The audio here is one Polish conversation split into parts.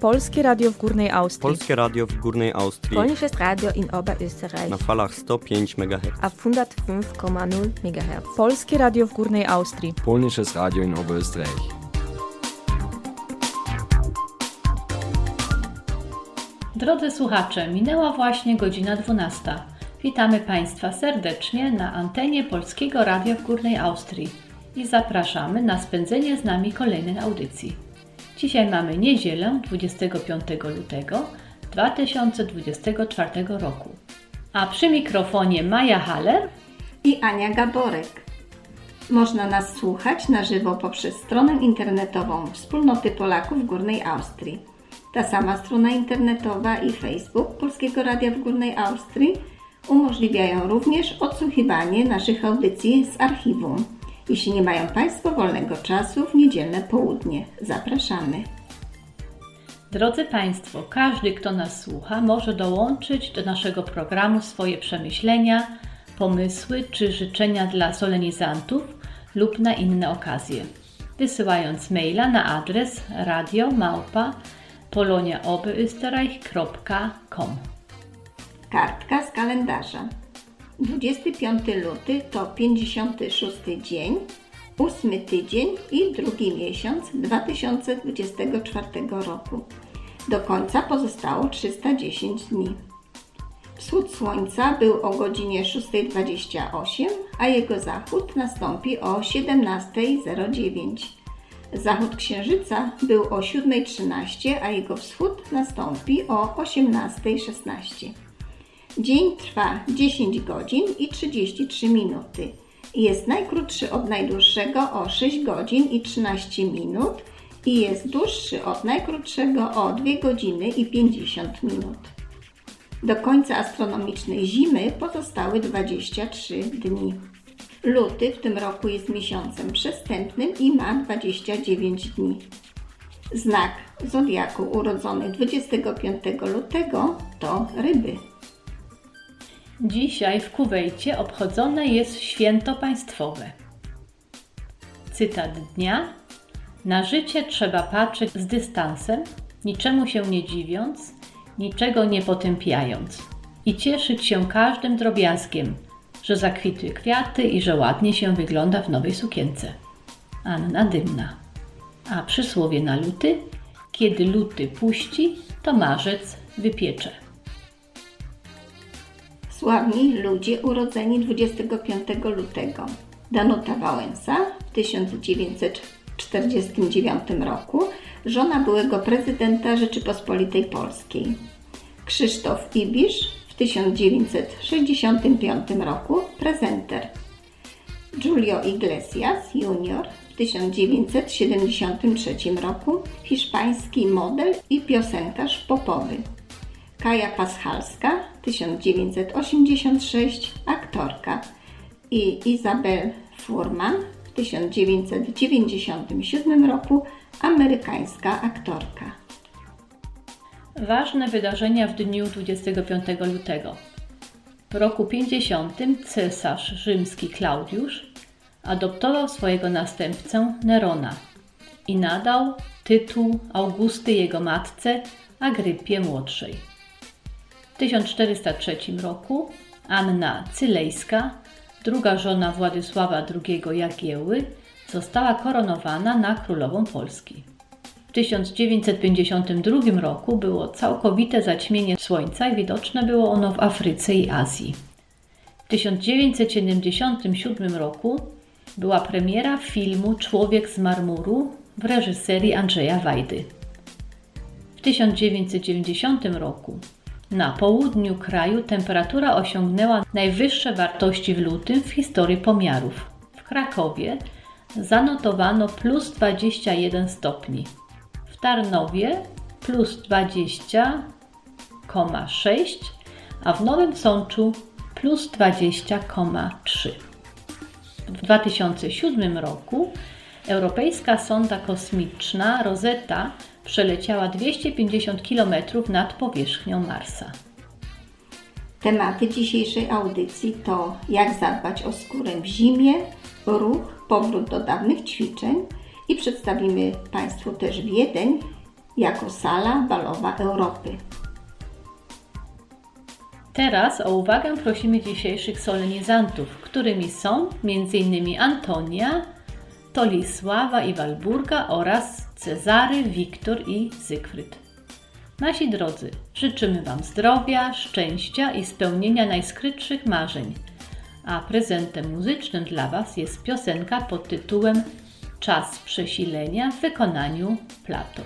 Polskie Radio w Górnej Austrii. Polskie Radio w Górnej Austrii. Polnisches Radio in Oberösterreich. Na falach 105 MHz. Auf 105,0 MHz. Polskie Radio w Górnej Austrii. Polnisches Radio in Oberösterreich. Drodzy słuchacze, minęła właśnie godzina 12. Witamy Państwa serdecznie na antenie Polskiego Radia w Górnej Austrii i zapraszamy na spędzenie z nami kolejnej audycji. Dzisiaj mamy niedzielę 25 lutego 2024 roku. A przy mikrofonie Maja Haller i Ania Gaborek. Można nas słuchać na żywo poprzez stronę internetową Wspólnoty Polaków w Górnej Austrii. Ta sama strona internetowa i Facebook Polskiego Radia w Górnej Austrii umożliwiają również odsłuchiwanie naszych audycji z archiwum. Jeśli nie mają Państwo wolnego czasu w niedzielne południe, zapraszamy. Drodzy Państwo, każdy, kto nas słucha, może dołączyć do naszego programu swoje przemyślenia, pomysły czy życzenia dla solenizantów lub na inne okazje, wysyłając maila na adres radiomałpa poloniaoberösterreich.com. Kartka z kalendarza. 25 luty to 56 dzień, 8 tydzień i drugi miesiąc 2024 roku. Do końca pozostało 310 dni. Wschód słońca był o godzinie 6.28, a jego zachód nastąpi o 17.09. Zachód księżyca był o 7.13, a jego wschód nastąpi o 18.16. Dzień trwa 10 godzin i 33 minuty. Jest najkrótszy od najdłuższego o 6 godzin i 13 minut i jest dłuższy od najkrótszego o 2 godziny i 50 minut. Do końca astronomicznej zimy pozostały 23 dni. Luty w tym roku jest miesiącem przestępnym i ma 29 dni. Znak zodiaku urodzony 25 lutego to ryby. Dzisiaj w Kuwejcie obchodzone jest święto państwowe. Cytat dnia: Na życie trzeba patrzeć z dystansem, niczemu się nie dziwiąc, niczego nie potępiając i cieszyć się każdym drobiazgiem, że zakwitły kwiaty i że ładnie się wygląda w nowej sukience. Anna Dymna. A przysłowie na luty: kiedy luty puści, to marzec wypiecze. Sławni ludzie urodzeni 25 lutego. Danuta Wałęsa w 1949 roku, żona byłego prezydenta Rzeczypospolitej Polskiej. Krzysztof Ibisz w 1965 roku, prezenter. Julio Iglesias Jr. w 1973 roku, hiszpański model i piosenkarz popowy. Kaja Paschalska 1986, aktorka i Isabel Furman w 1997 roku, amerykańska aktorka. Ważne wydarzenia w dniu 25 lutego. W roku 50 cesarz rzymski Klaudiusz adoptował swojego następcę Nerona i nadał tytuł Augusty jego matce Agrypie młodszej. W 1403 roku Anna Cylejska, druga żona Władysława II Jagieły, została koronowana na królową Polski. W 1952 roku było całkowite zaćmienie słońca i widoczne było ono w Afryce i Azji. W 1977 roku była premiera filmu Człowiek z marmuru w reżyserii Andrzeja Wajdy. W 1990 roku na południu kraju temperatura osiągnęła najwyższe wartości w lutym w historii pomiarów. W Krakowie zanotowano plus 21 stopni, w Tarnowie plus 20,6, a w Nowym Sączu plus 20,3. W 2007 roku europejska sonda kosmiczna Rosetta przeleciała 250 km nad powierzchnią Marsa. Tematy dzisiejszej audycji to jak zadbać o skórę w zimie, ruch, powrót do dawnych ćwiczeń i przedstawimy Państwu też Wiedeń jako sala balowa Europy. Teraz o uwagę prosimy dzisiejszych solenizantów, którymi są m.in. Antonia, Tolisława i Walburga oraz Cezary, Wiktor i Zygfryd. Nasi drodzy, życzymy Wam zdrowia, szczęścia i spełnienia najskrytszych marzeń. A prezentem muzycznym dla Was jest piosenka pod tytułem Czas przesilenia w wykonaniu Plato.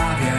my.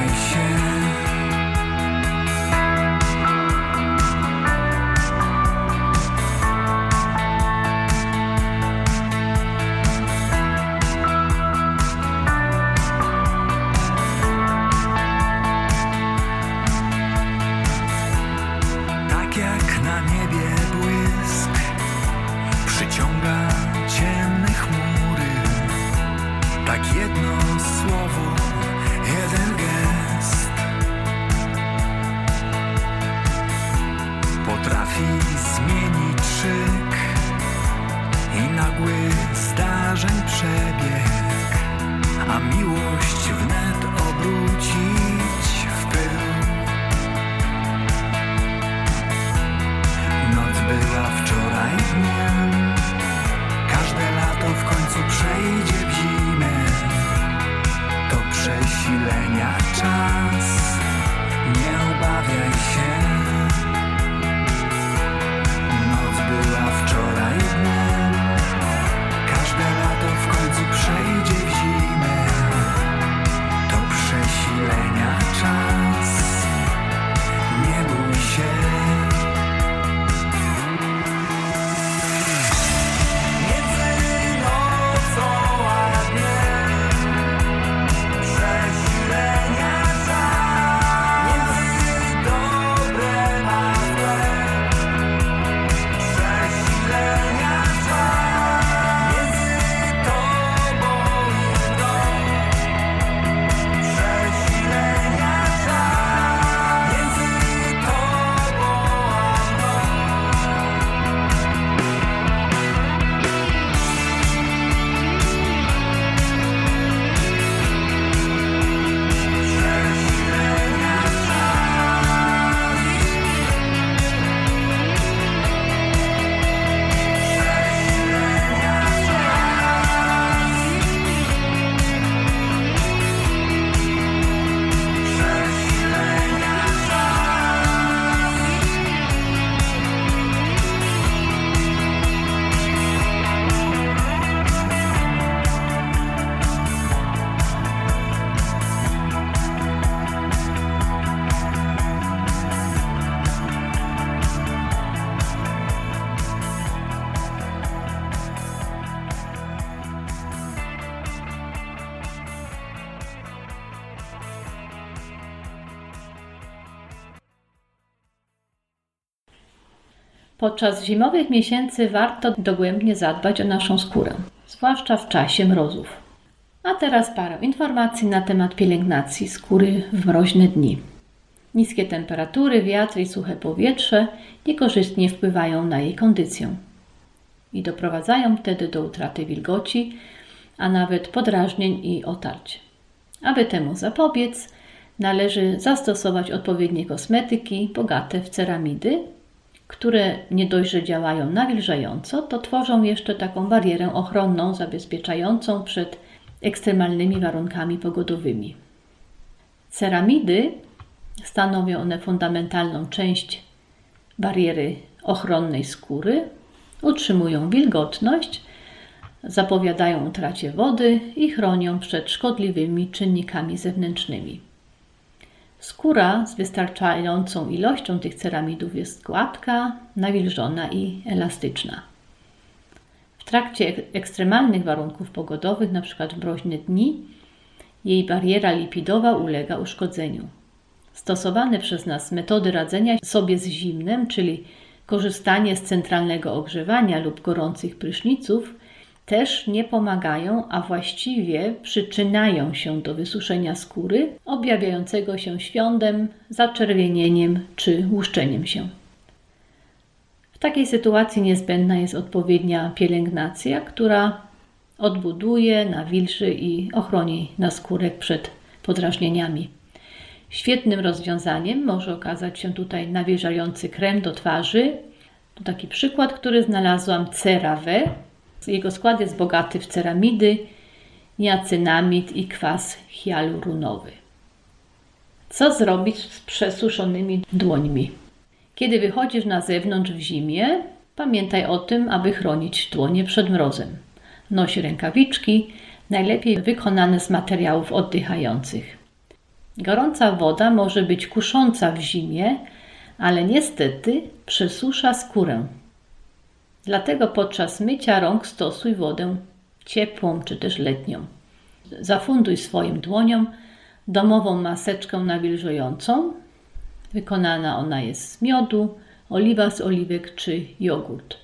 Podczas zimowych miesięcy warto dogłębnie zadbać o naszą skórę, zwłaszcza w czasie mrozów. A teraz parę informacji na temat pielęgnacji skóry w mroźne dni. Niskie temperatury, wiatr i suche powietrze niekorzystnie wpływają na jej kondycję i doprowadzają wtedy do utraty wilgoci, a nawet podrażnień i otarć. Aby temu zapobiec, należy zastosować odpowiednie kosmetyki bogate w ceramidy, które nie dość, że działają nawilżająco, to tworzą jeszcze taką barierę ochronną zabezpieczającą przed ekstremalnymi warunkami pogodowymi. Ceramidy stanowią one fundamentalną część bariery ochronnej skóry, utrzymują wilgotność, zapowiadają utracie wody i chronią przed szkodliwymi czynnikami zewnętrznymi. Skóra z wystarczającą ilością tych ceramidów jest gładka, nawilżona i elastyczna. W trakcie ekstremalnych warunków pogodowych, np. w mroźne dni, jej bariera lipidowa ulega uszkodzeniu. Stosowane przez nas metody radzenia sobie z zimnem, czyli korzystanie z centralnego ogrzewania lub gorących pryszniców, też nie pomagają, a właściwie przyczyniają się do wysuszenia skóry, objawiającego się świądem, zaczerwienieniem czy łuszczeniem się. W takiej sytuacji niezbędna jest odpowiednia pielęgnacja, która odbuduje, nawilży i ochroni naskórek przed podrażnieniami. Świetnym rozwiązaniem może okazać się tutaj nawilżający krem do twarzy. To taki przykład, który znalazłam CeraVe. Jego skład jest bogaty w ceramidy, niacynamid i kwas hialuronowy. Co zrobić z przesuszonymi dłońmi? Kiedy wychodzisz na zewnątrz w zimie, pamiętaj o tym, aby chronić dłonie przed mrozem. Noś rękawiczki, najlepiej wykonane z materiałów oddychających. Gorąca woda może być kusząca w zimie, ale niestety przesusza skórę. Dlatego podczas mycia rąk stosuj wodę ciepłą czy też letnią. Zafunduj swoim dłoniom domową maseczkę nawilżującą. Wykonana ona jest z miodu, oliwa z oliwek czy jogurt.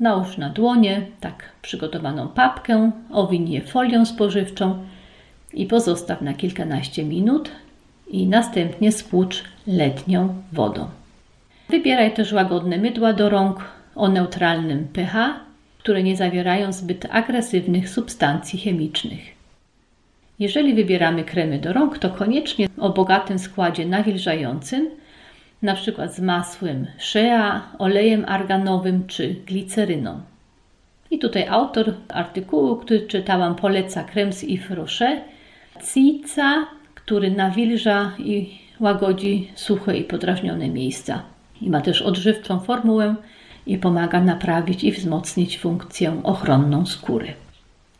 Nałóż na dłonie tak przygotowaną papkę, owiń je folią spożywczą i pozostaw na kilkanaście minut i następnie spłucz letnią wodą. Wybieraj też łagodne mydła do rąk o neutralnym pH, które nie zawierają zbyt agresywnych substancji chemicznych. Jeżeli wybieramy kremy do rąk, to koniecznie o bogatym składzie nawilżającym, np. z masłem shea, olejem arganowym czy gliceryną. I tutaj autor artykułu, który czytałam, poleca krem z Yves Rocher, Cica który nawilża i łagodzi suche i podrażnione miejsca. I ma też odżywczą formułę i pomaga naprawić i wzmocnić funkcję ochronną skóry.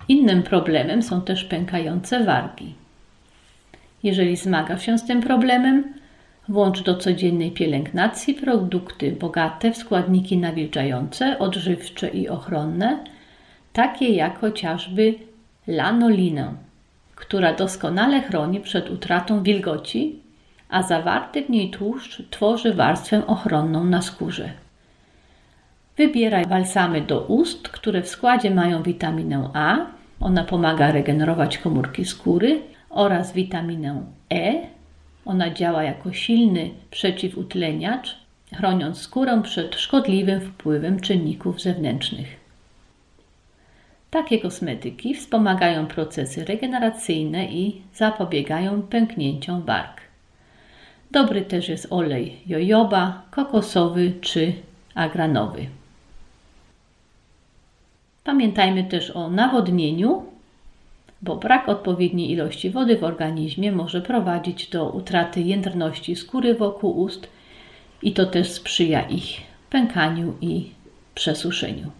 Innym problemem są też pękające wargi. Jeżeli zmagasz się z tym problemem, włącz do codziennej pielęgnacji produkty bogate w składniki nawilżające, odżywcze i ochronne, takie jak chociażby lanolinę, która doskonale chroni przed utratą wilgoci, a zawarty w niej tłuszcz tworzy warstwę ochronną na skórze. Wybieraj balsamy do ust, które w składzie mają witaminę A, ona pomaga regenerować komórki skóry, oraz witaminę E, ona działa jako silny przeciwutleniacz, chroniąc skórę przed szkodliwym wpływem czynników zewnętrznych. Takie kosmetyki wspomagają procesy regeneracyjne i zapobiegają pęknięciom bark. Dobry też jest olej jojoba, kokosowy czy agranowy. Pamiętajmy też o nawodnieniu, bo brak odpowiedniej ilości wody w organizmie może prowadzić do utraty jędrności skóry wokół ust i to też sprzyja ich pękaniu i przesuszeniu.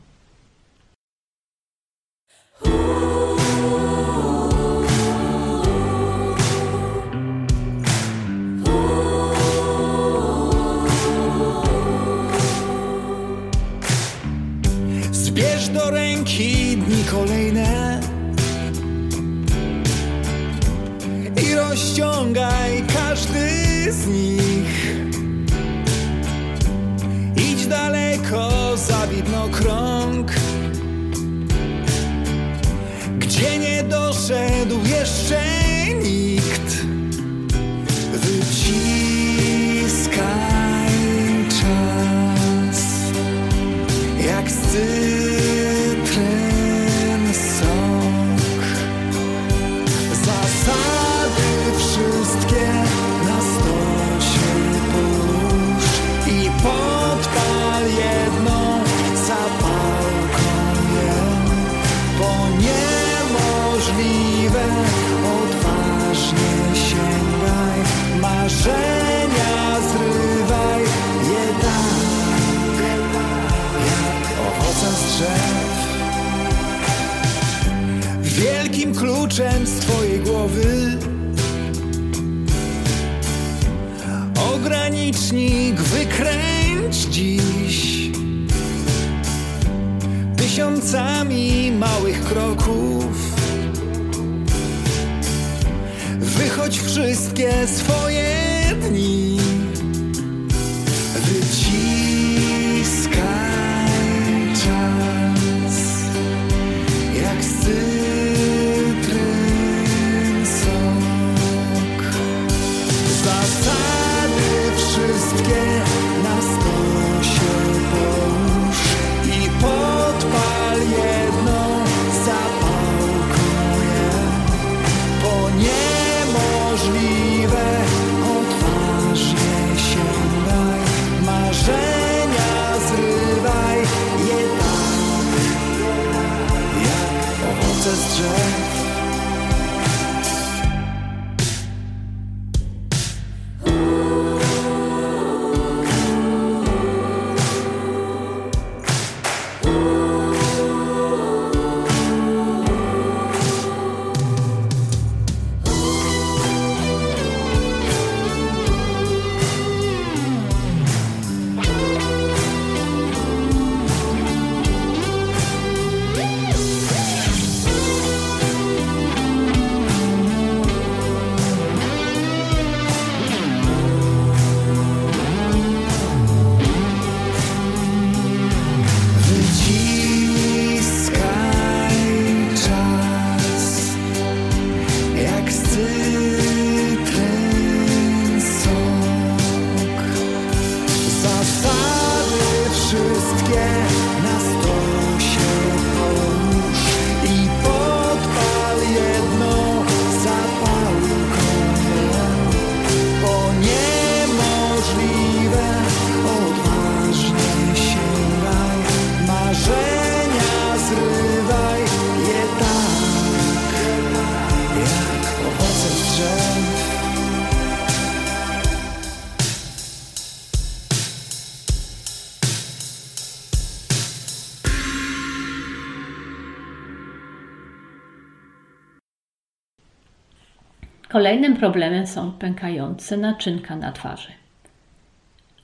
Kolejnym problemem są pękające naczynka na twarzy.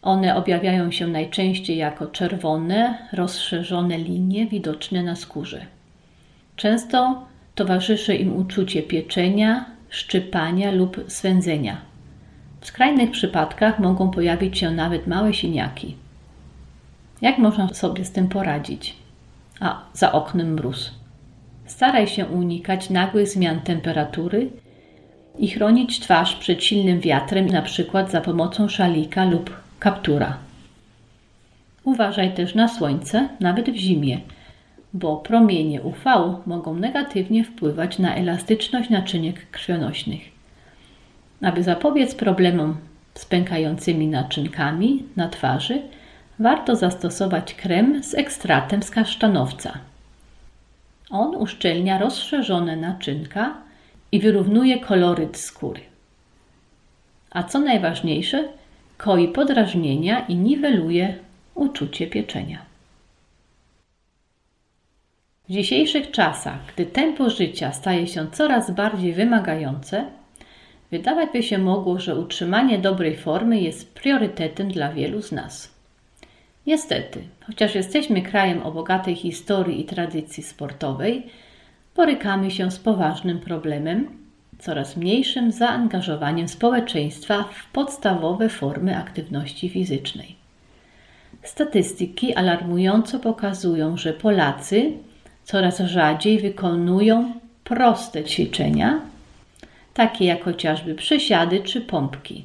One objawiają się najczęściej jako czerwone, rozszerzone linie widoczne na skórze. Często towarzyszy im uczucie pieczenia, szczypania lub swędzenia. W skrajnych przypadkach mogą pojawić się nawet małe siniaki. Jak można sobie z tym poradzić? A za oknem mróz. Staraj się unikać nagłych zmian temperatury i chronić twarz przed silnym wiatrem, przykład za pomocą szalika lub kaptura. Uważaj też na słońce, nawet w zimie, bo promienie UV mogą negatywnie wpływać na elastyczność naczyniek krwionośnych. Aby zapobiec problemom z pękającymi naczynkami na twarzy, warto zastosować krem z ekstratem z kasztanowca. On uszczelnia rozszerzone naczynka i wyrównuje koloryt skóry. A co najważniejsze, koi podrażnienia i niweluje uczucie pieczenia. W dzisiejszych czasach, gdy tempo życia staje się coraz bardziej wymagające, wydawać by się mogło, że utrzymanie dobrej formy jest priorytetem dla wielu z nas. Niestety, chociaż jesteśmy krajem o bogatej historii i tradycji sportowej, borykamy się z poważnym problemem coraz mniejszym zaangażowaniem społeczeństwa w podstawowe formy aktywności fizycznej. Statystyki alarmująco pokazują, że Polacy coraz rzadziej wykonują proste ćwiczenia, takie jak chociażby przesiady czy pompki.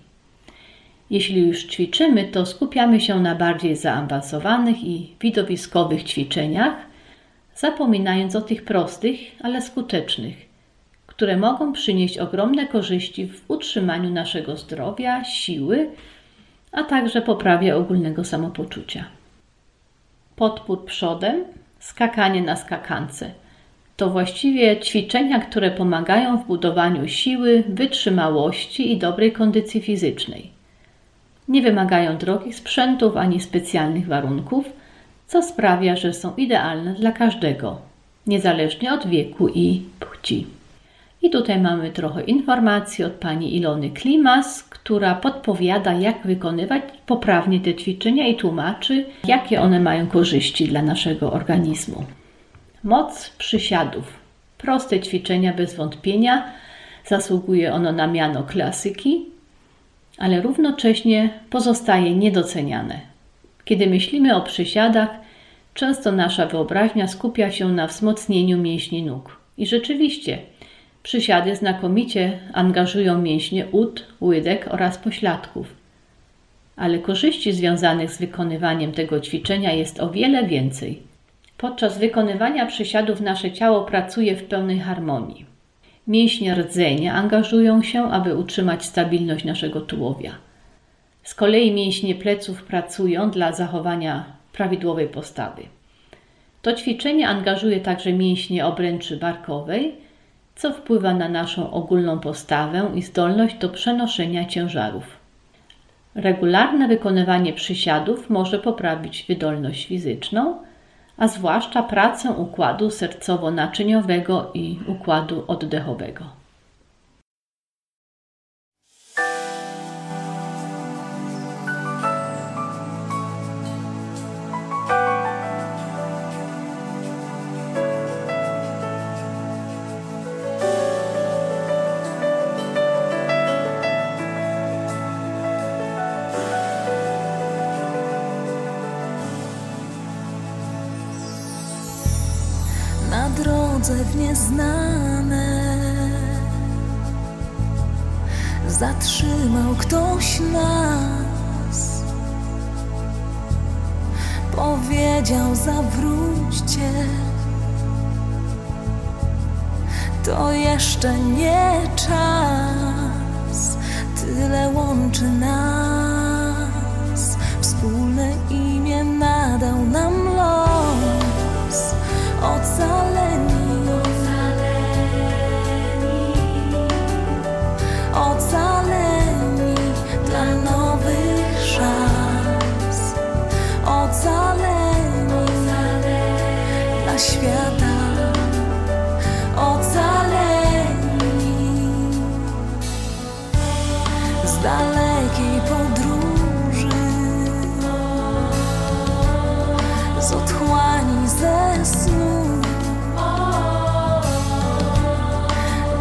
Jeśli już ćwiczymy, to skupiamy się na bardziej zaawansowanych i widowiskowych ćwiczeniach, zapominając o tych prostych, ale skutecznych, które mogą przynieść ogromne korzyści w utrzymaniu naszego zdrowia, siły, a także poprawie ogólnego samopoczucia. Podpór przodem, skakanie na skakance. To właściwie ćwiczenia, które pomagają w budowaniu siły, wytrzymałości i dobrej kondycji fizycznej. Nie wymagają drogich sprzętów ani specjalnych warunków, co sprawia, że są idealne dla każdego, niezależnie od wieku i płci. I tutaj mamy trochę informacji od pani Ilony Klimas, która podpowiada, jak wykonywać poprawnie te ćwiczenia i tłumaczy, jakie one mają korzyści dla naszego organizmu. Moc przysiadów. Proste ćwiczenia bez wątpienia. Zasługuje ono na miano klasyki, ale równocześnie pozostaje niedoceniane. Kiedy myślimy o przysiadach, często nasza wyobraźnia skupia się na wzmocnieniu mięśni nóg. I rzeczywiście, przysiady znakomicie angażują mięśnie ud, łydek oraz pośladków. Ale korzyści związanych z wykonywaniem tego ćwiczenia jest o wiele więcej. Podczas wykonywania przysiadów nasze ciało pracuje w pełnej harmonii. Mięśnie rdzenia angażują się, aby utrzymać stabilność naszego tułowia. Z kolei mięśnie pleców pracują dla zachowania prawidłowej postawy. To ćwiczenie angażuje także mięśnie obręczy barkowej, co wpływa na naszą ogólną postawę i zdolność do przenoszenia ciężarów. Regularne wykonywanie przysiadów może poprawić wydolność fizyczną, a zwłaszcza pracę układu sercowo-naczyniowego i układu oddechowego. Nieznane zatrzymał ktoś nas. Powiedział: Zawróćcie, to jeszcze nie czas. Tyle łączy nas, wspólne imię nadał nam los ocaleni.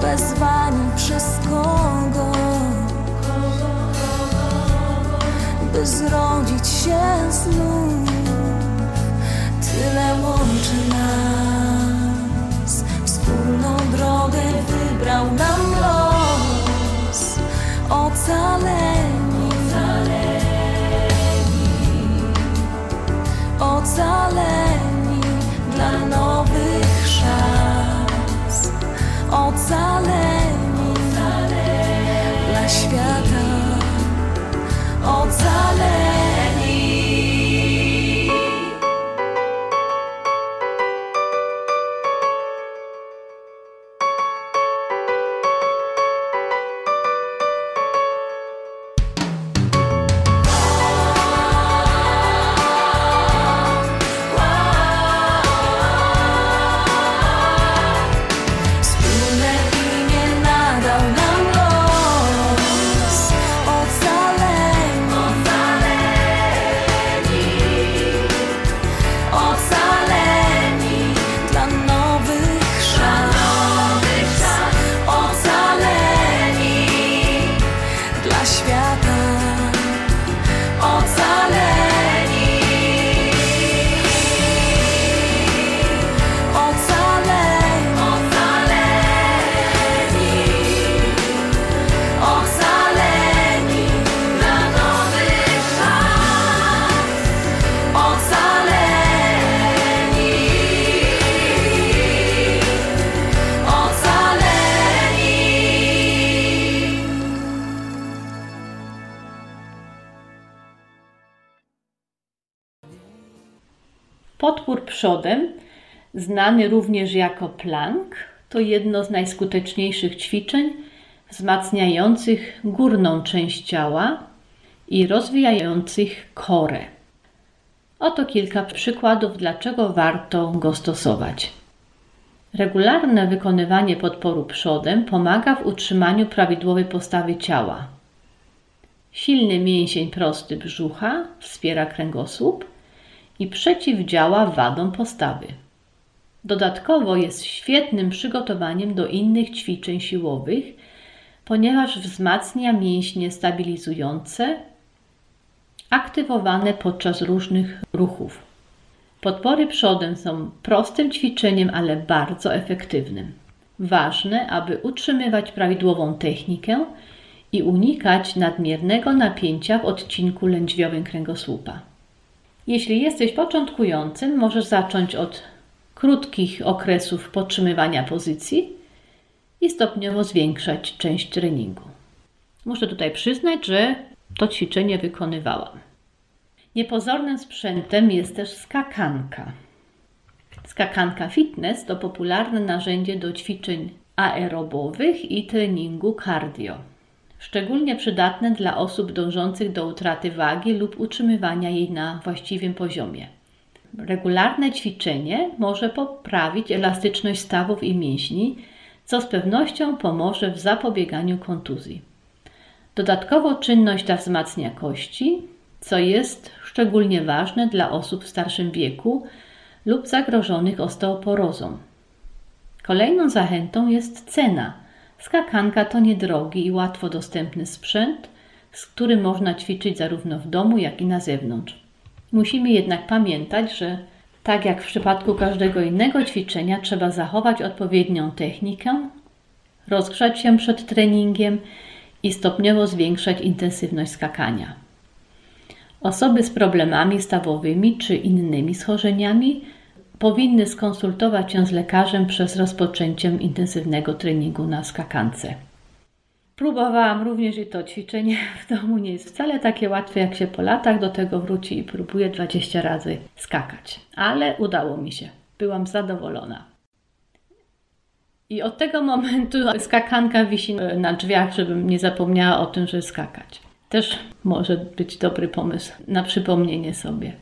Wezwani przez kogo? By zrodzić się znów. Tyle łączy nas. Wspólną drogę wybrał nam los. Ocaleni znany również jako plank, to jedno z najskuteczniejszych ćwiczeń wzmacniających górną część ciała i rozwijających korę. Oto kilka przykładów, dlaczego warto go stosować. Regularne wykonywanie podporu przodem pomaga w utrzymaniu prawidłowej postawy ciała. Silny mięsień prosty brzucha wspiera kręgosłup i przeciwdziała wadom postawy. Dodatkowo jest świetnym przygotowaniem do innych ćwiczeń siłowych, ponieważ wzmacnia mięśnie stabilizujące aktywowane podczas różnych ruchów. Podpory przodem są prostym ćwiczeniem, ale bardzo efektywnym. Ważne, aby utrzymywać prawidłową technikę i unikać nadmiernego napięcia w odcinku lędźwiowym kręgosłupa. Jeśli jesteś początkującym, możesz zacząć od krótkich okresów podtrzymywania pozycji i stopniowo zwiększać część treningu. Muszę tutaj przyznać, że to ćwiczenie wykonywałam. Niepozornym sprzętem jest też skakanka. Skakanka fitness to popularne narzędzie do ćwiczeń aerobowych i treningu cardio. Szczególnie przydatne dla osób dążących do utraty wagi lub utrzymywania jej na właściwym poziomie. Regularne ćwiczenie może poprawić elastyczność stawów i mięśni, co z pewnością pomoże w zapobieganiu kontuzji. Dodatkowo czynność ta wzmacnia kości, co jest szczególnie ważne dla osób w starszym wieku lub zagrożonych osteoporozą. Kolejną zachętą jest cena. Skakanka to niedrogi i łatwo dostępny sprzęt, z którym można ćwiczyć zarówno w domu, jak i na zewnątrz. Musimy jednak pamiętać, że tak jak w przypadku każdego innego ćwiczenia, trzeba zachować odpowiednią technikę, rozgrzać się przed treningiem i stopniowo zwiększać intensywność skakania. Osoby z problemami stawowymi czy innymi schorzeniami powinny skonsultować się z lekarzem przed rozpoczęciem intensywnego treningu na skakance. Próbowałam również i to ćwiczenie w domu nie jest wcale takie łatwe, jak się po latach do tego wróci i próbuję 20 razy skakać. Ale udało mi się. Byłam zadowolona. I od tego momentu skakanka wisi na drzwiach, żebym nie zapomniała o tym, żeby skakać. Też może być dobry pomysł na przypomnienie sobie.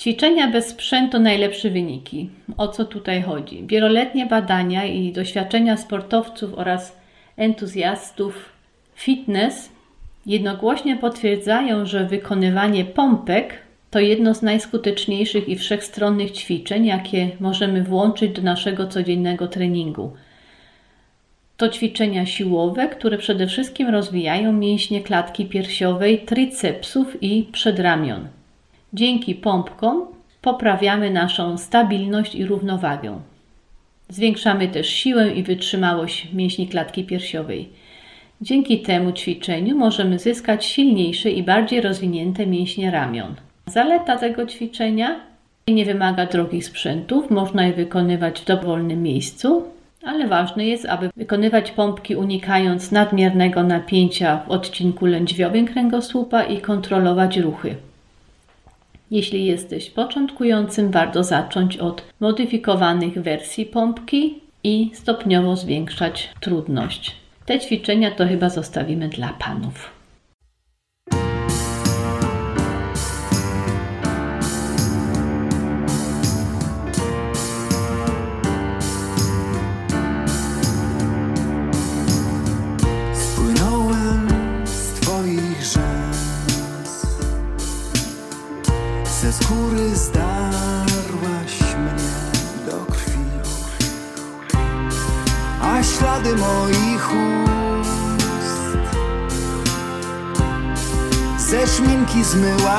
Ćwiczenia bez sprzętu najlepsze wyniki. O co tutaj chodzi? Wieloletnie badania i doświadczenia sportowców oraz entuzjastów fitness jednogłośnie potwierdzają, że wykonywanie pompek to jedno z najskuteczniejszych i wszechstronnych ćwiczeń, jakie możemy włączyć do naszego codziennego treningu. To ćwiczenia siłowe, które przede wszystkim rozwijają mięśnie klatki piersiowej, tricepsów i przedramion. Dzięki pompkom poprawiamy naszą stabilność i równowagę. Zwiększamy też siłę i wytrzymałość mięśni klatki piersiowej. Dzięki temu ćwiczeniu możemy zyskać silniejsze i bardziej rozwinięte mięśnie ramion. Zaleta tego ćwiczenia nie wymaga drogich sprzętów, można je wykonywać w dowolnym miejscu, ale ważne jest, aby wykonywać pompki unikając nadmiernego napięcia w odcinku lędźwiowym kręgosłupa i kontrolować ruchy. Jeśli jesteś początkującym, warto zacząć od modyfikowanych wersji pompki i stopniowo zwiększać trudność. Te ćwiczenia to chyba zostawimy dla panów.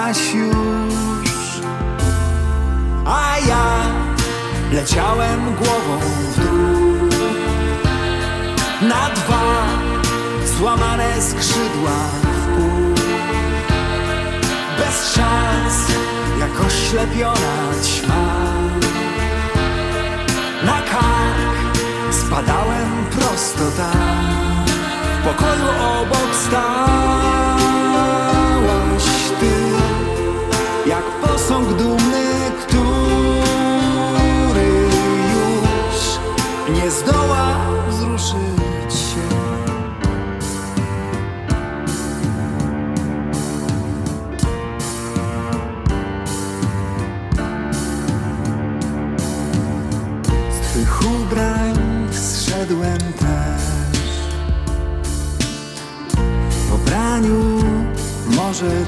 Już. A ja leciałem głową w dół. Na dwa złamane skrzydła w pół. Bez szans, jak oślepiona ćma. Na kark spadałem prosto tam. W pokoju obok stałaś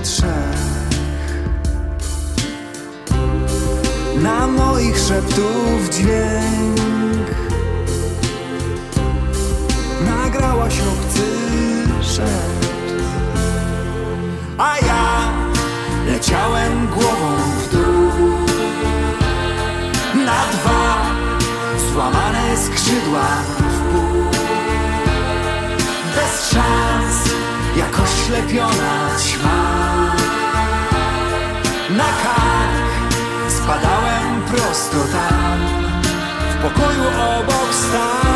trzech. Na moich szeptów dźwięk. Nagrałaś obcy szept. A ja leciałem głową w dół. Na dwa złamane skrzydła w pół. Bez szans, jak oślepiona ćma tam W pokoju obok stałaś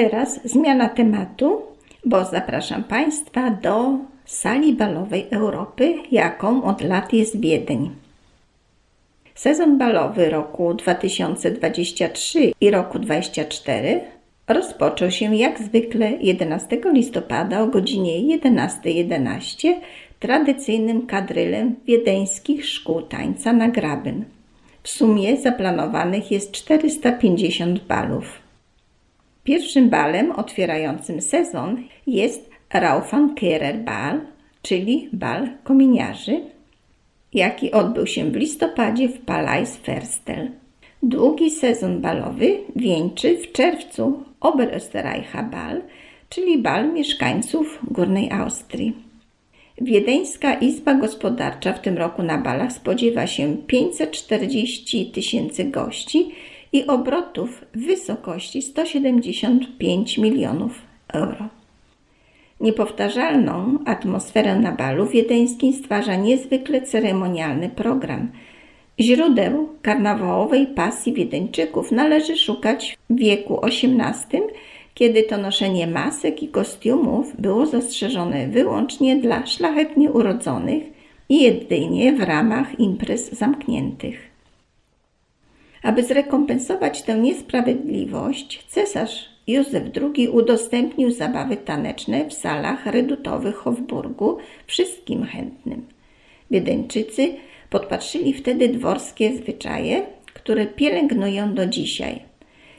teraz zmiana tematu, bo zapraszam Państwa do sali balowej Europy, jaką od lat jest Wiedeń. Sezon balowy roku 2023 i roku 2024 rozpoczął się jak zwykle 11 listopada o godzinie 11.11 tradycyjnym kadrylem wiedeńskich szkół tańca na Graben. W sumie zaplanowanych jest 450 balów. Pierwszym balem otwierającym sezon jest Raufankerer Ball, czyli bal kominiarzy, jaki odbył się w listopadzie w Palais Ferstel. Długi sezon balowy wieńczy w czerwcu Oberösterreicher Ball, czyli bal mieszkańców Górnej Austrii. Wiedeńska Izba Gospodarcza w tym roku na balach spodziewa się 540 tysięcy gości i obrotów w wysokości 175 milionów euro. Niepowtarzalną atmosferę na balu wiedeńskim stwarza niezwykle ceremonialny program. Źródeł karnawałowej pasji Wiedeńczyków należy szukać w wieku XVIII, kiedy to noszenie masek i kostiumów było zastrzeżone wyłącznie dla szlachetnie urodzonych i jedynie w ramach imprez zamkniętych. Aby zrekompensować tę niesprawiedliwość, cesarz Józef II udostępnił zabawy taneczne w salach redutowych Hofburgu wszystkim chętnym. Wiedeńczycy podpatrzyli wtedy dworskie zwyczaje, które pielęgnują do dzisiaj.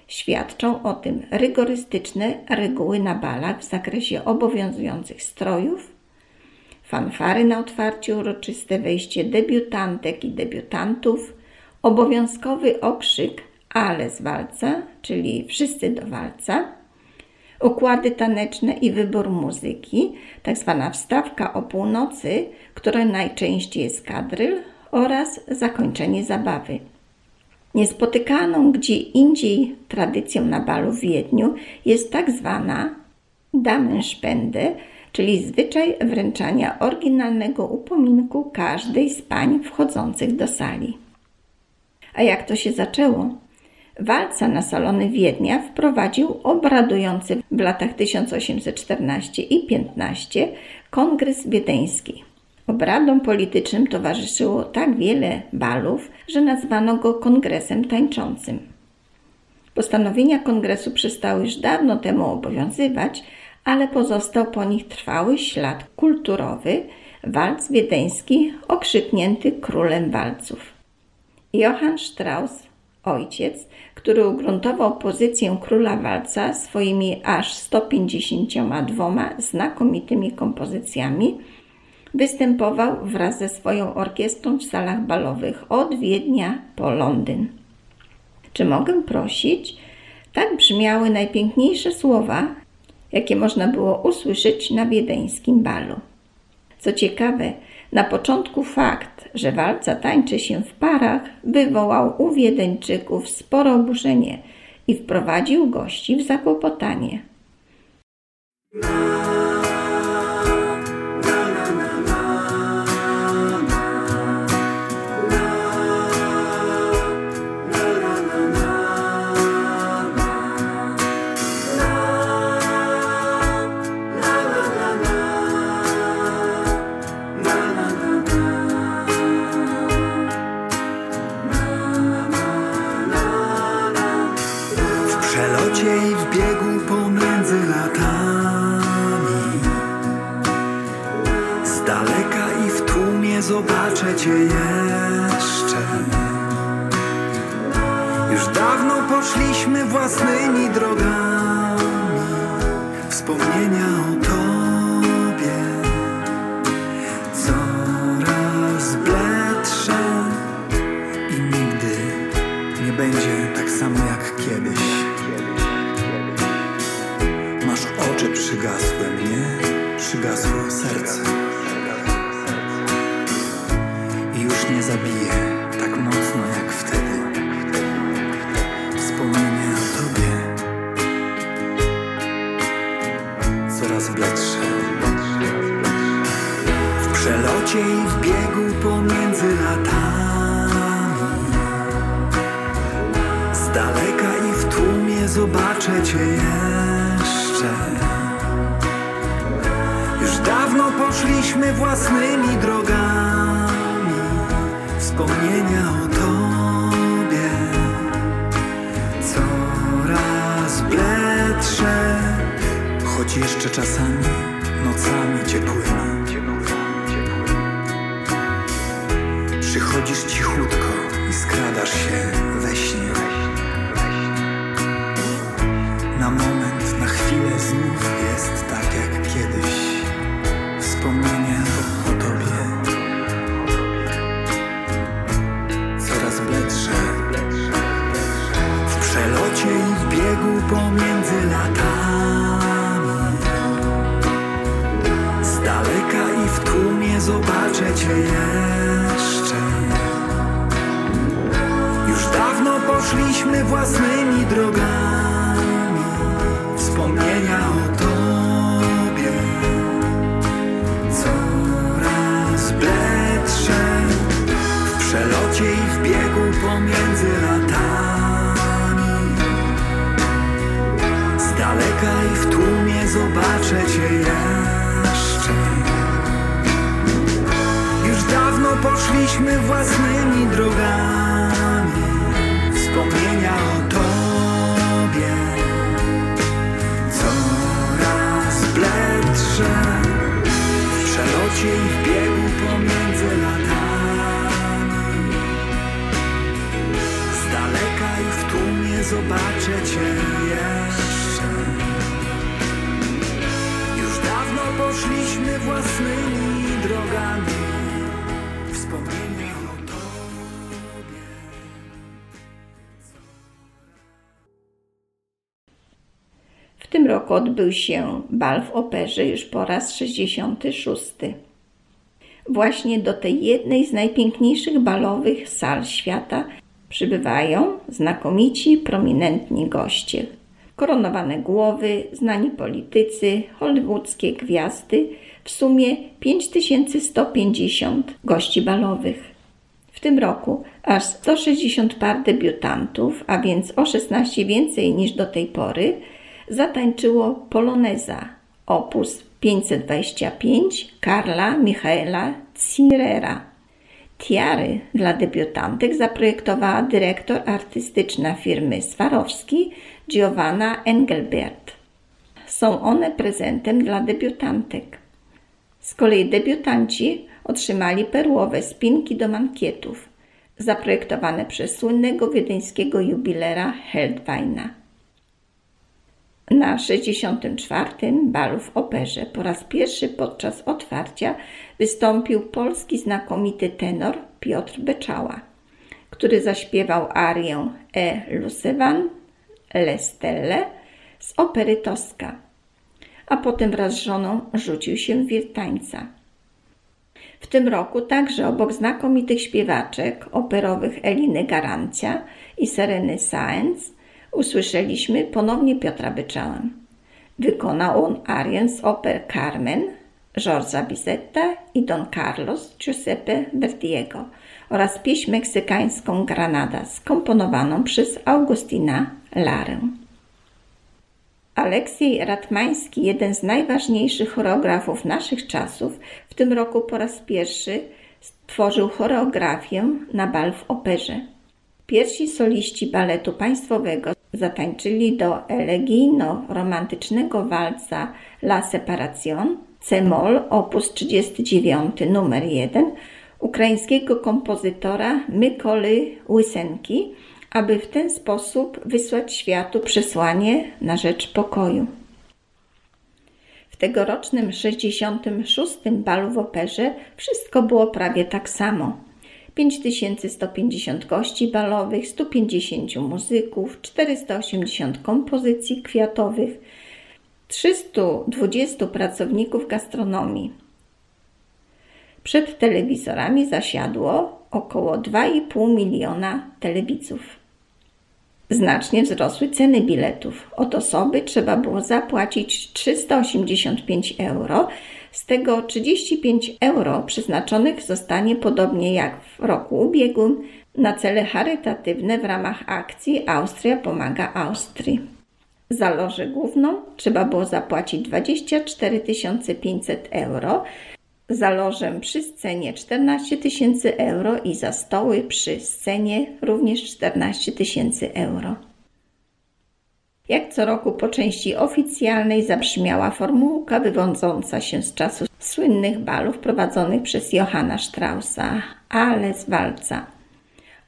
Świadczą o tym rygorystyczne reguły na balach w zakresie obowiązujących strojów, fanfary na otwarciu, uroczyste wejście debiutantek i debiutantów, obowiązkowy okrzyk ale z walca, czyli wszyscy do walca, układy taneczne i wybór muzyki, tak zwana wstawka o północy, która najczęściej jest kadryl oraz zakończenie zabawy. Niespotykaną gdzie indziej tradycją na balu w Wiedniu jest tak zwana Damenspende, czyli zwyczaj wręczania oryginalnego upominku każdej z pań wchodzących do sali. A jak to się zaczęło? Walca na salony Wiednia wprowadził obradujący w latach 1814 i 15 Kongres Wiedeński. Obradom politycznym towarzyszyło tak wiele balów, że nazwano go kongresem tańczącym. Postanowienia kongresu przestały już dawno temu obowiązywać, ale pozostał po nich trwały ślad kulturowy, walc wiedeński okrzyknięty królem walców. Johann Strauss, ojciec, który ugruntował pozycję króla walca swoimi aż 152 znakomitymi kompozycjami, występował wraz ze swoją orkiestrą w salach balowych od Wiednia po Londyn. Czy mogę prosić? Tak brzmiały najpiękniejsze słowa, jakie można było usłyszeć na wiedeńskim balu. Co ciekawe, na początku fakt, że walca tańczy się w parach, wywołał u Wiedeńczyków spore oburzenie i wprowadził gości w zakłopotanie. Przelocie i w biegu pomiędzy latami. Z daleka i w tłumie zobaczę Cię jeszcze. Już dawno poszliśmy własnymi drogami. Wspomnienia o przygasłe mnie, przygasło serce. I już nie zabije tak mocno jak wtedy. Wspomnienie o tobie coraz bledsze. W przelocie i w biegu pomiędzy latami z daleka i w tłumie zobaczę Cię poszliśmy własnymi drogami. Wspomnienia o Tobie. Coraz bledsze. Choć jeszcze czasami nocami ciepłymi Przychodzisz cichutko i skradasz się we śnie. Na moment, na chwilę znów jest tak w tłumie zobaczę Cię jeszcze. Już dawno poszliśmy własnymi drogami. Wspomnienia o Tobie poszliśmy własnymi drogami. Wspomnienia o Tobie. Coraz bledsze. W przelocie i w biegu pomiędzy latami. Z daleka i w tłumie zobaczę Cię jeszcze. Już dawno poszliśmy własnymi drogami Roku odbył się bal w operze już po raz 66. Właśnie do tej jednej z najpiękniejszych balowych sal świata przybywają znakomici, prominentni goście. Koronowane głowy, znani politycy, hollywoodzkie gwiazdy, w sumie 5150 gości balowych. W tym roku aż 160 par debiutantów, a więc o 16 więcej niż do tej pory, zatańczyło Poloneza opus 525 Karla Michaela Zierera. Tiary dla debiutantek zaprojektowała dyrektor artystyczna firmy Swarowski Giovanna Engelbert. Są one prezentem dla debiutantek. Z kolei debiutanci otrzymali perłowe spinki do mankietów, zaprojektowane przez słynnego wiedeńskiego jubilera Heldweina. Na 64. balu w operze po raz pierwszy podczas otwarcia wystąpił polski znakomity tenor Piotr Beczała, który zaśpiewał arię E. Lusevan, Le Stelle z opery Toska, a potem wraz z żoną rzucił się w wirtańca. W tym roku także obok znakomitych śpiewaczek operowych Eliny Garancia i Sereny Saenz usłyszeliśmy ponownie Piotra Byczała. Wykonał on arię z oper Carmen, Georgesa Bizetta i Don Carlos Giuseppe Verdiego oraz pieśń meksykańską Granada skomponowaną przez Augustina Larę. Aleksiej Ratmański, jeden z najważniejszych choreografów naszych czasów, w tym roku po raz pierwszy stworzył choreografię na bal w operze. Pierwsi soliści baletu państwowego zatańczyli do elegijno-romantycznego walca La Separation, C-moll op. 39 numer 1 ukraińskiego kompozytora Mykoly Łysenki, aby w ten sposób wysłać światu przesłanie na rzecz pokoju. W tegorocznym 66. balu w operze wszystko było prawie tak samo. 5150 gości balowych, 150 muzyków, 480 kompozycji kwiatowych, 320 pracowników gastronomii. Przed telewizorami zasiadło około 2,5 miliona telewidzów. Znacznie wzrosły ceny biletów. Od osoby trzeba było zapłacić 385 euro, z tego 35 euro przeznaczonych zostanie podobnie jak w roku ubiegłym na cele charytatywne w ramach akcji Austria pomaga Austrii. Za lożę główną trzeba było zapłacić 24 500 euro, za lożę przy scenie 14 tysięcy euro i za stoły przy scenie również 14 tysięcy euro. Jak co roku po części oficjalnej zabrzmiała formułka wywodząca się z czasu słynnych balów prowadzonych przez Johanna Straussa, ale z walca.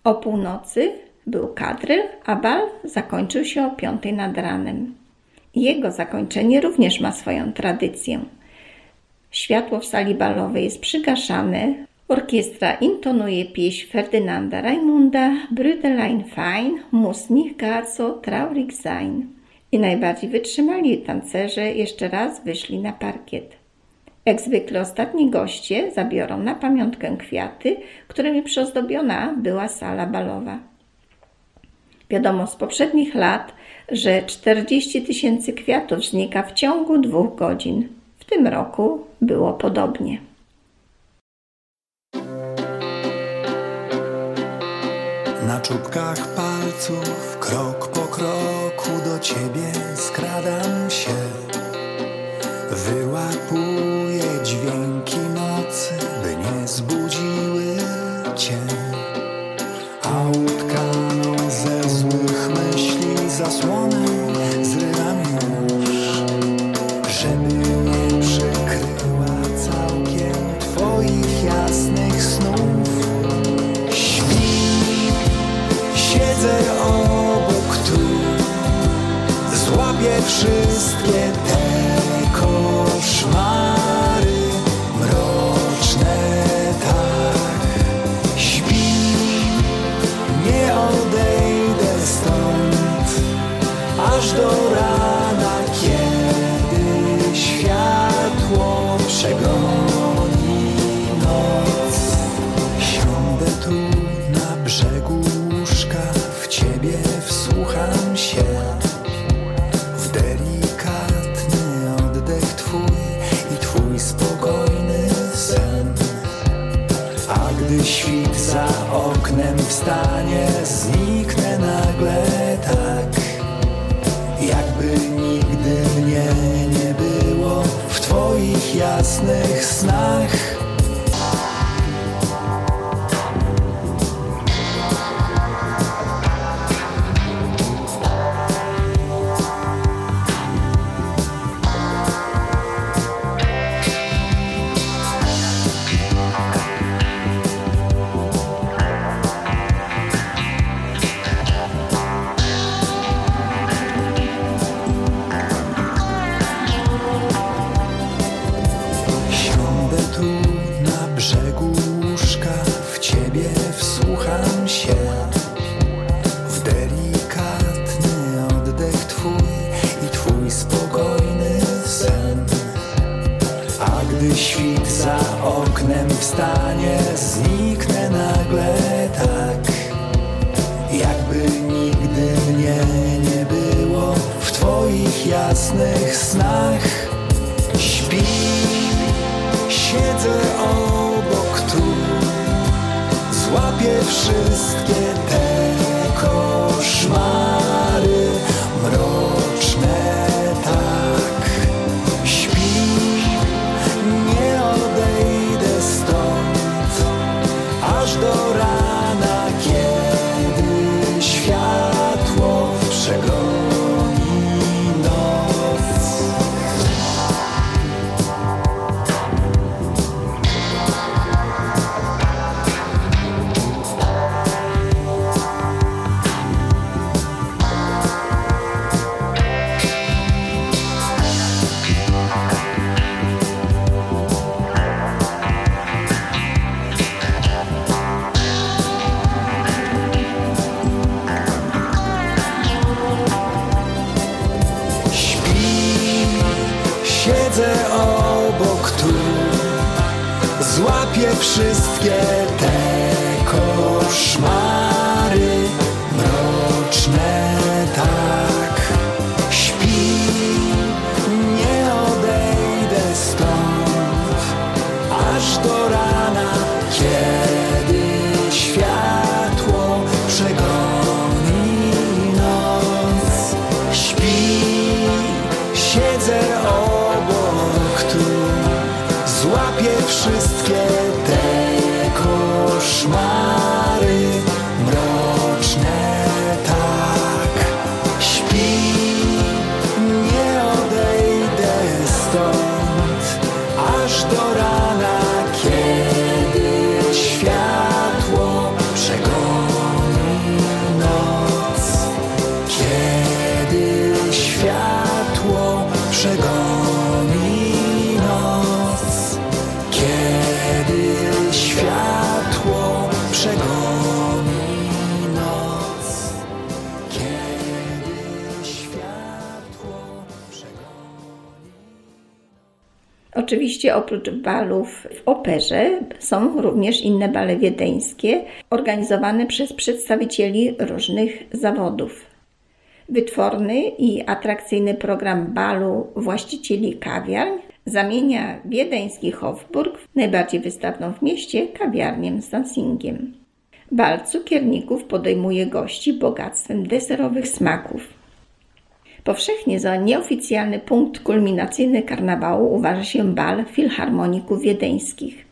O północy był kadryl, a bal zakończył się o piątej nad ranem. Jego zakończenie również ma swoją tradycję. Światło w sali balowej jest przygaszane, orkiestra intonuje pieśń Ferdynanda Raimunda Brüderlein fein, muss nicht gar so traurig sein. I najbardziej wytrzymali tancerze jeszcze raz wyszli na parkiet. Jak zwykle ostatni goście zabiorą na pamiątkę kwiaty, którymi przyozdobiona była sala balowa. Wiadomo z poprzednich lat, że 40 tysięcy kwiatów znika w ciągu dwóch godzin. W tym roku było podobnie. Czubkach palców, krok po kroku do ciebie skradam się. Wyłapuję dźwięki nocy, by nie zbudziły cię. A gdy świt za oknem wstanie Zniknę nagle tak Jakby nigdy mnie nie było. W twoich jasnych snach Śpi, siedzę obok tu Złapię wszystkie te koszmary. Oprócz balów w operze są również inne bale wiedeńskie organizowane przez przedstawicieli różnych zawodów. Wytworny i atrakcyjny program balu właścicieli kawiarń zamienia wiedeński Hofburg, najbardziej wystawną w mieście, kawiarnię z dancingiem. Bal cukierników podejmuje gości bogactwem deserowych smaków. Powszechnie za nieoficjalny punkt kulminacyjny karnawału uważa się bal filharmoników wiedeńskich.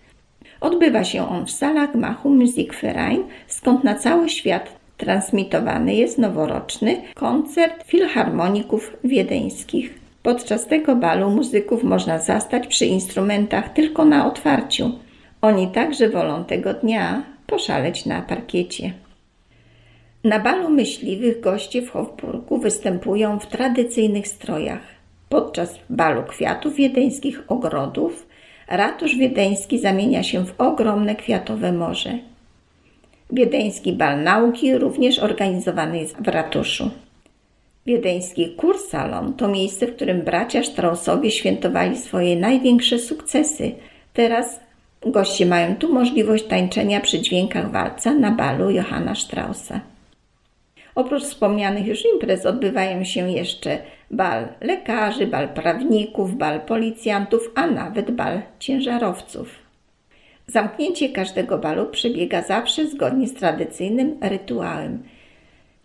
Odbywa się on w salach gmachu Musikverein, skąd na cały świat transmitowany jest noworoczny koncert filharmoników wiedeńskich. Podczas tego balu muzyków można zastać przy instrumentach tylko na otwarciu. Oni także wolą tego dnia poszaleć na parkiecie. Na balu myśliwych goście w Hofburgu występują w tradycyjnych strojach. Podczas balu kwiatów wiedeńskich ogrodów ratusz wiedeński zamienia się w ogromne kwiatowe morze. Wiedeński bal nauki również organizowany jest w ratuszu. Wiedeński kursalon to miejsce, w którym bracia Straussowie świętowali swoje największe sukcesy. Teraz goście mają tu możliwość tańczenia przy dźwiękach walca na balu Johanna Straussa. Oprócz wspomnianych już imprez odbywają się jeszcze bal lekarzy, bal prawników, bal policjantów, a nawet bal ciężarowców. Zamknięcie każdego balu przebiega zawsze zgodnie z tradycyjnym rytuałem.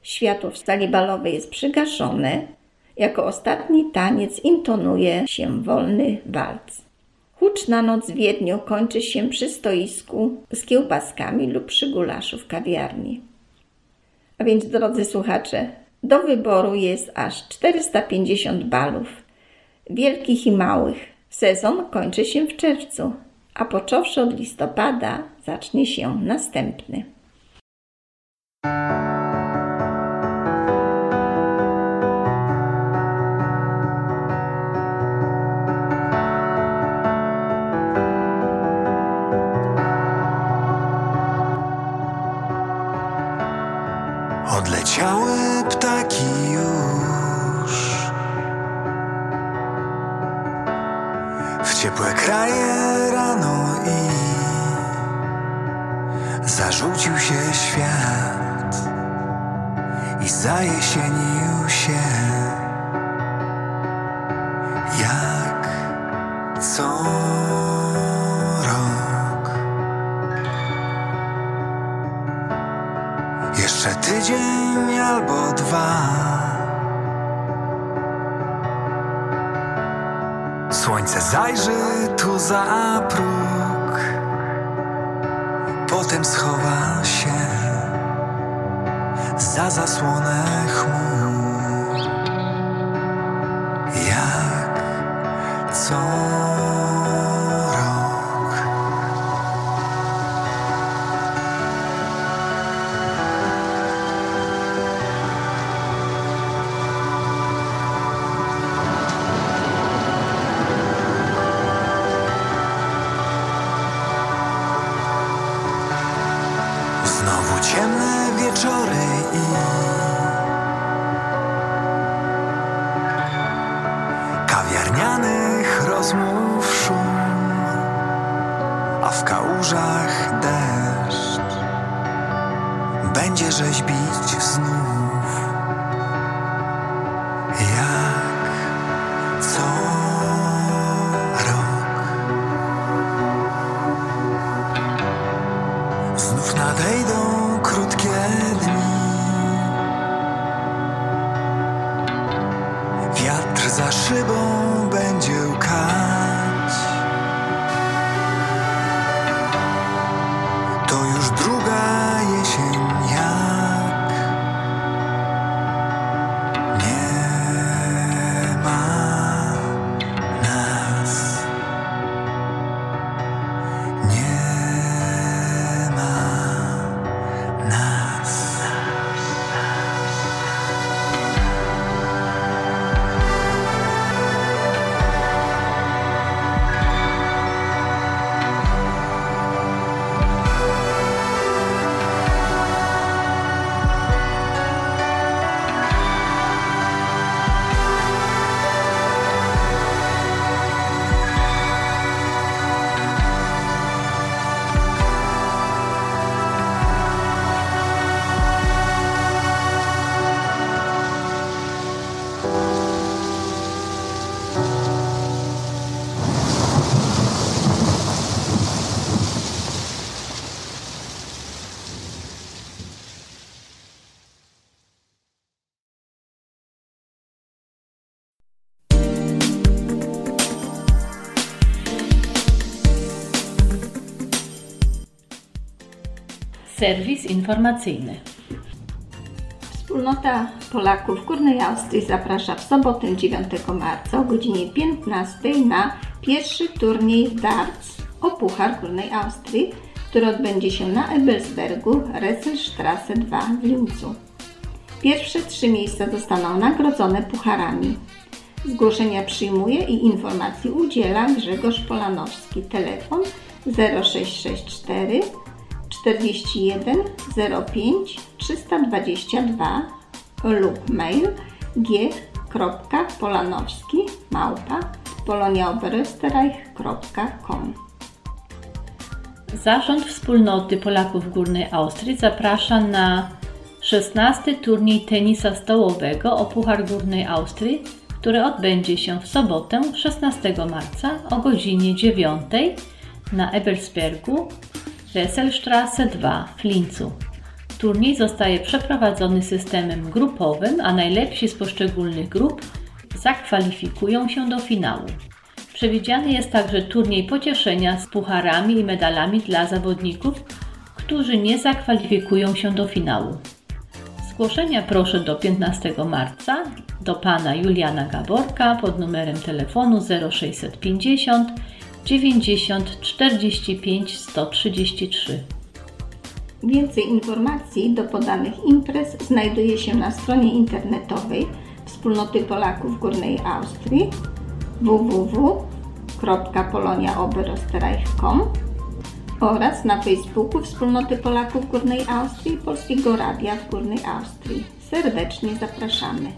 Światło w sali balowej jest przygaszone. Jako ostatni taniec intonuje się wolny walc. Huczna noc w Wiedniu kończy się przy stoisku z kiełbaskami lub przy gulaszu w kawiarni. A więc, drodzy słuchacze, do wyboru jest aż 450 balów, wielkich i małych. Sezon kończy się w czerwcu, a począwszy od listopada zacznie się następny. Odleciały ptaki już w ciepłe kraje rano i zarzucił się świat. i zajesienił się za zasłonę chmur. Serwis informacyjny. Wspólnota Polaków Górnej Austrii zaprasza w sobotę 9 marca o godzinie 15 na pierwszy turniej darts o Puchar Górnej Austrii, który odbędzie się na Ebelsbergu, Resselstrasse 2 w Lincu. Pierwsze trzy miejsca zostaną nagrodzone pucharami. Zgłoszenia przyjmuje i informacji udziela Grzegorz Polanowski. Telefon 0664 41 05 322 lub mail g.polanowski małpa Zarząd Wspólnoty Polaków Górnej Austrii zaprasza na 16 turniej tenisa stołowego o Puchar Górnej Austrii, który odbędzie się w sobotę 16 marca o godzinie 9 na Ebersbergu, Resselstrasse 2 w Lincu. Turniej zostaje przeprowadzony systemem grupowym, a najlepsi z poszczególnych grup zakwalifikują się do finału. Przewidziany jest także turniej pocieszenia z pucharami i medalami dla zawodników, którzy nie zakwalifikują się do finału. Zgłoszenia proszę do 15 marca do pana Juliana Gaborka pod numerem telefonu 0650 90 45 133. Więcej informacji do podanych imprez znajduje się na stronie internetowej Wspólnoty Polaków Górnej Austrii www.poloniaoberösterreich.com oraz na Facebooku Wspólnoty Polaków Górnej Austrii i Polskiego Radia w Górnej Austrii. Serdecznie zapraszamy.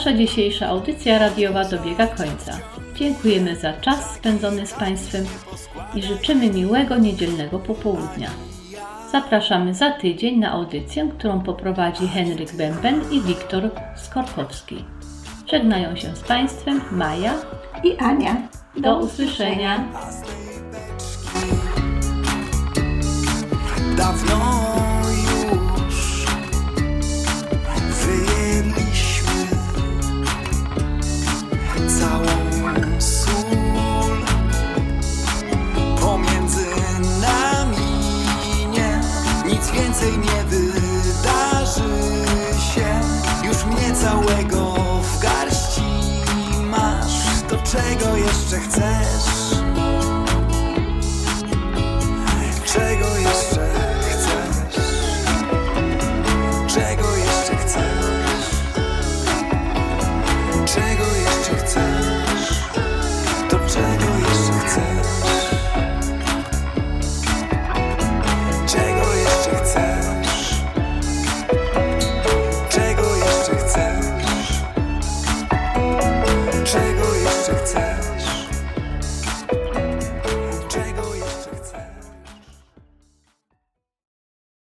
Nasza dzisiejsza audycja radiowa dobiega końca. Dziękujemy za czas spędzony z Państwem i życzymy miłego niedzielnego popołudnia. Zapraszamy za tydzień na audycję, którą poprowadzi Henryk Bęben i Wiktor Skorkowski. Żegnają się z Państwem Maja. i Ania. Do usłyszenia. Dawno czego jeszcze chcesz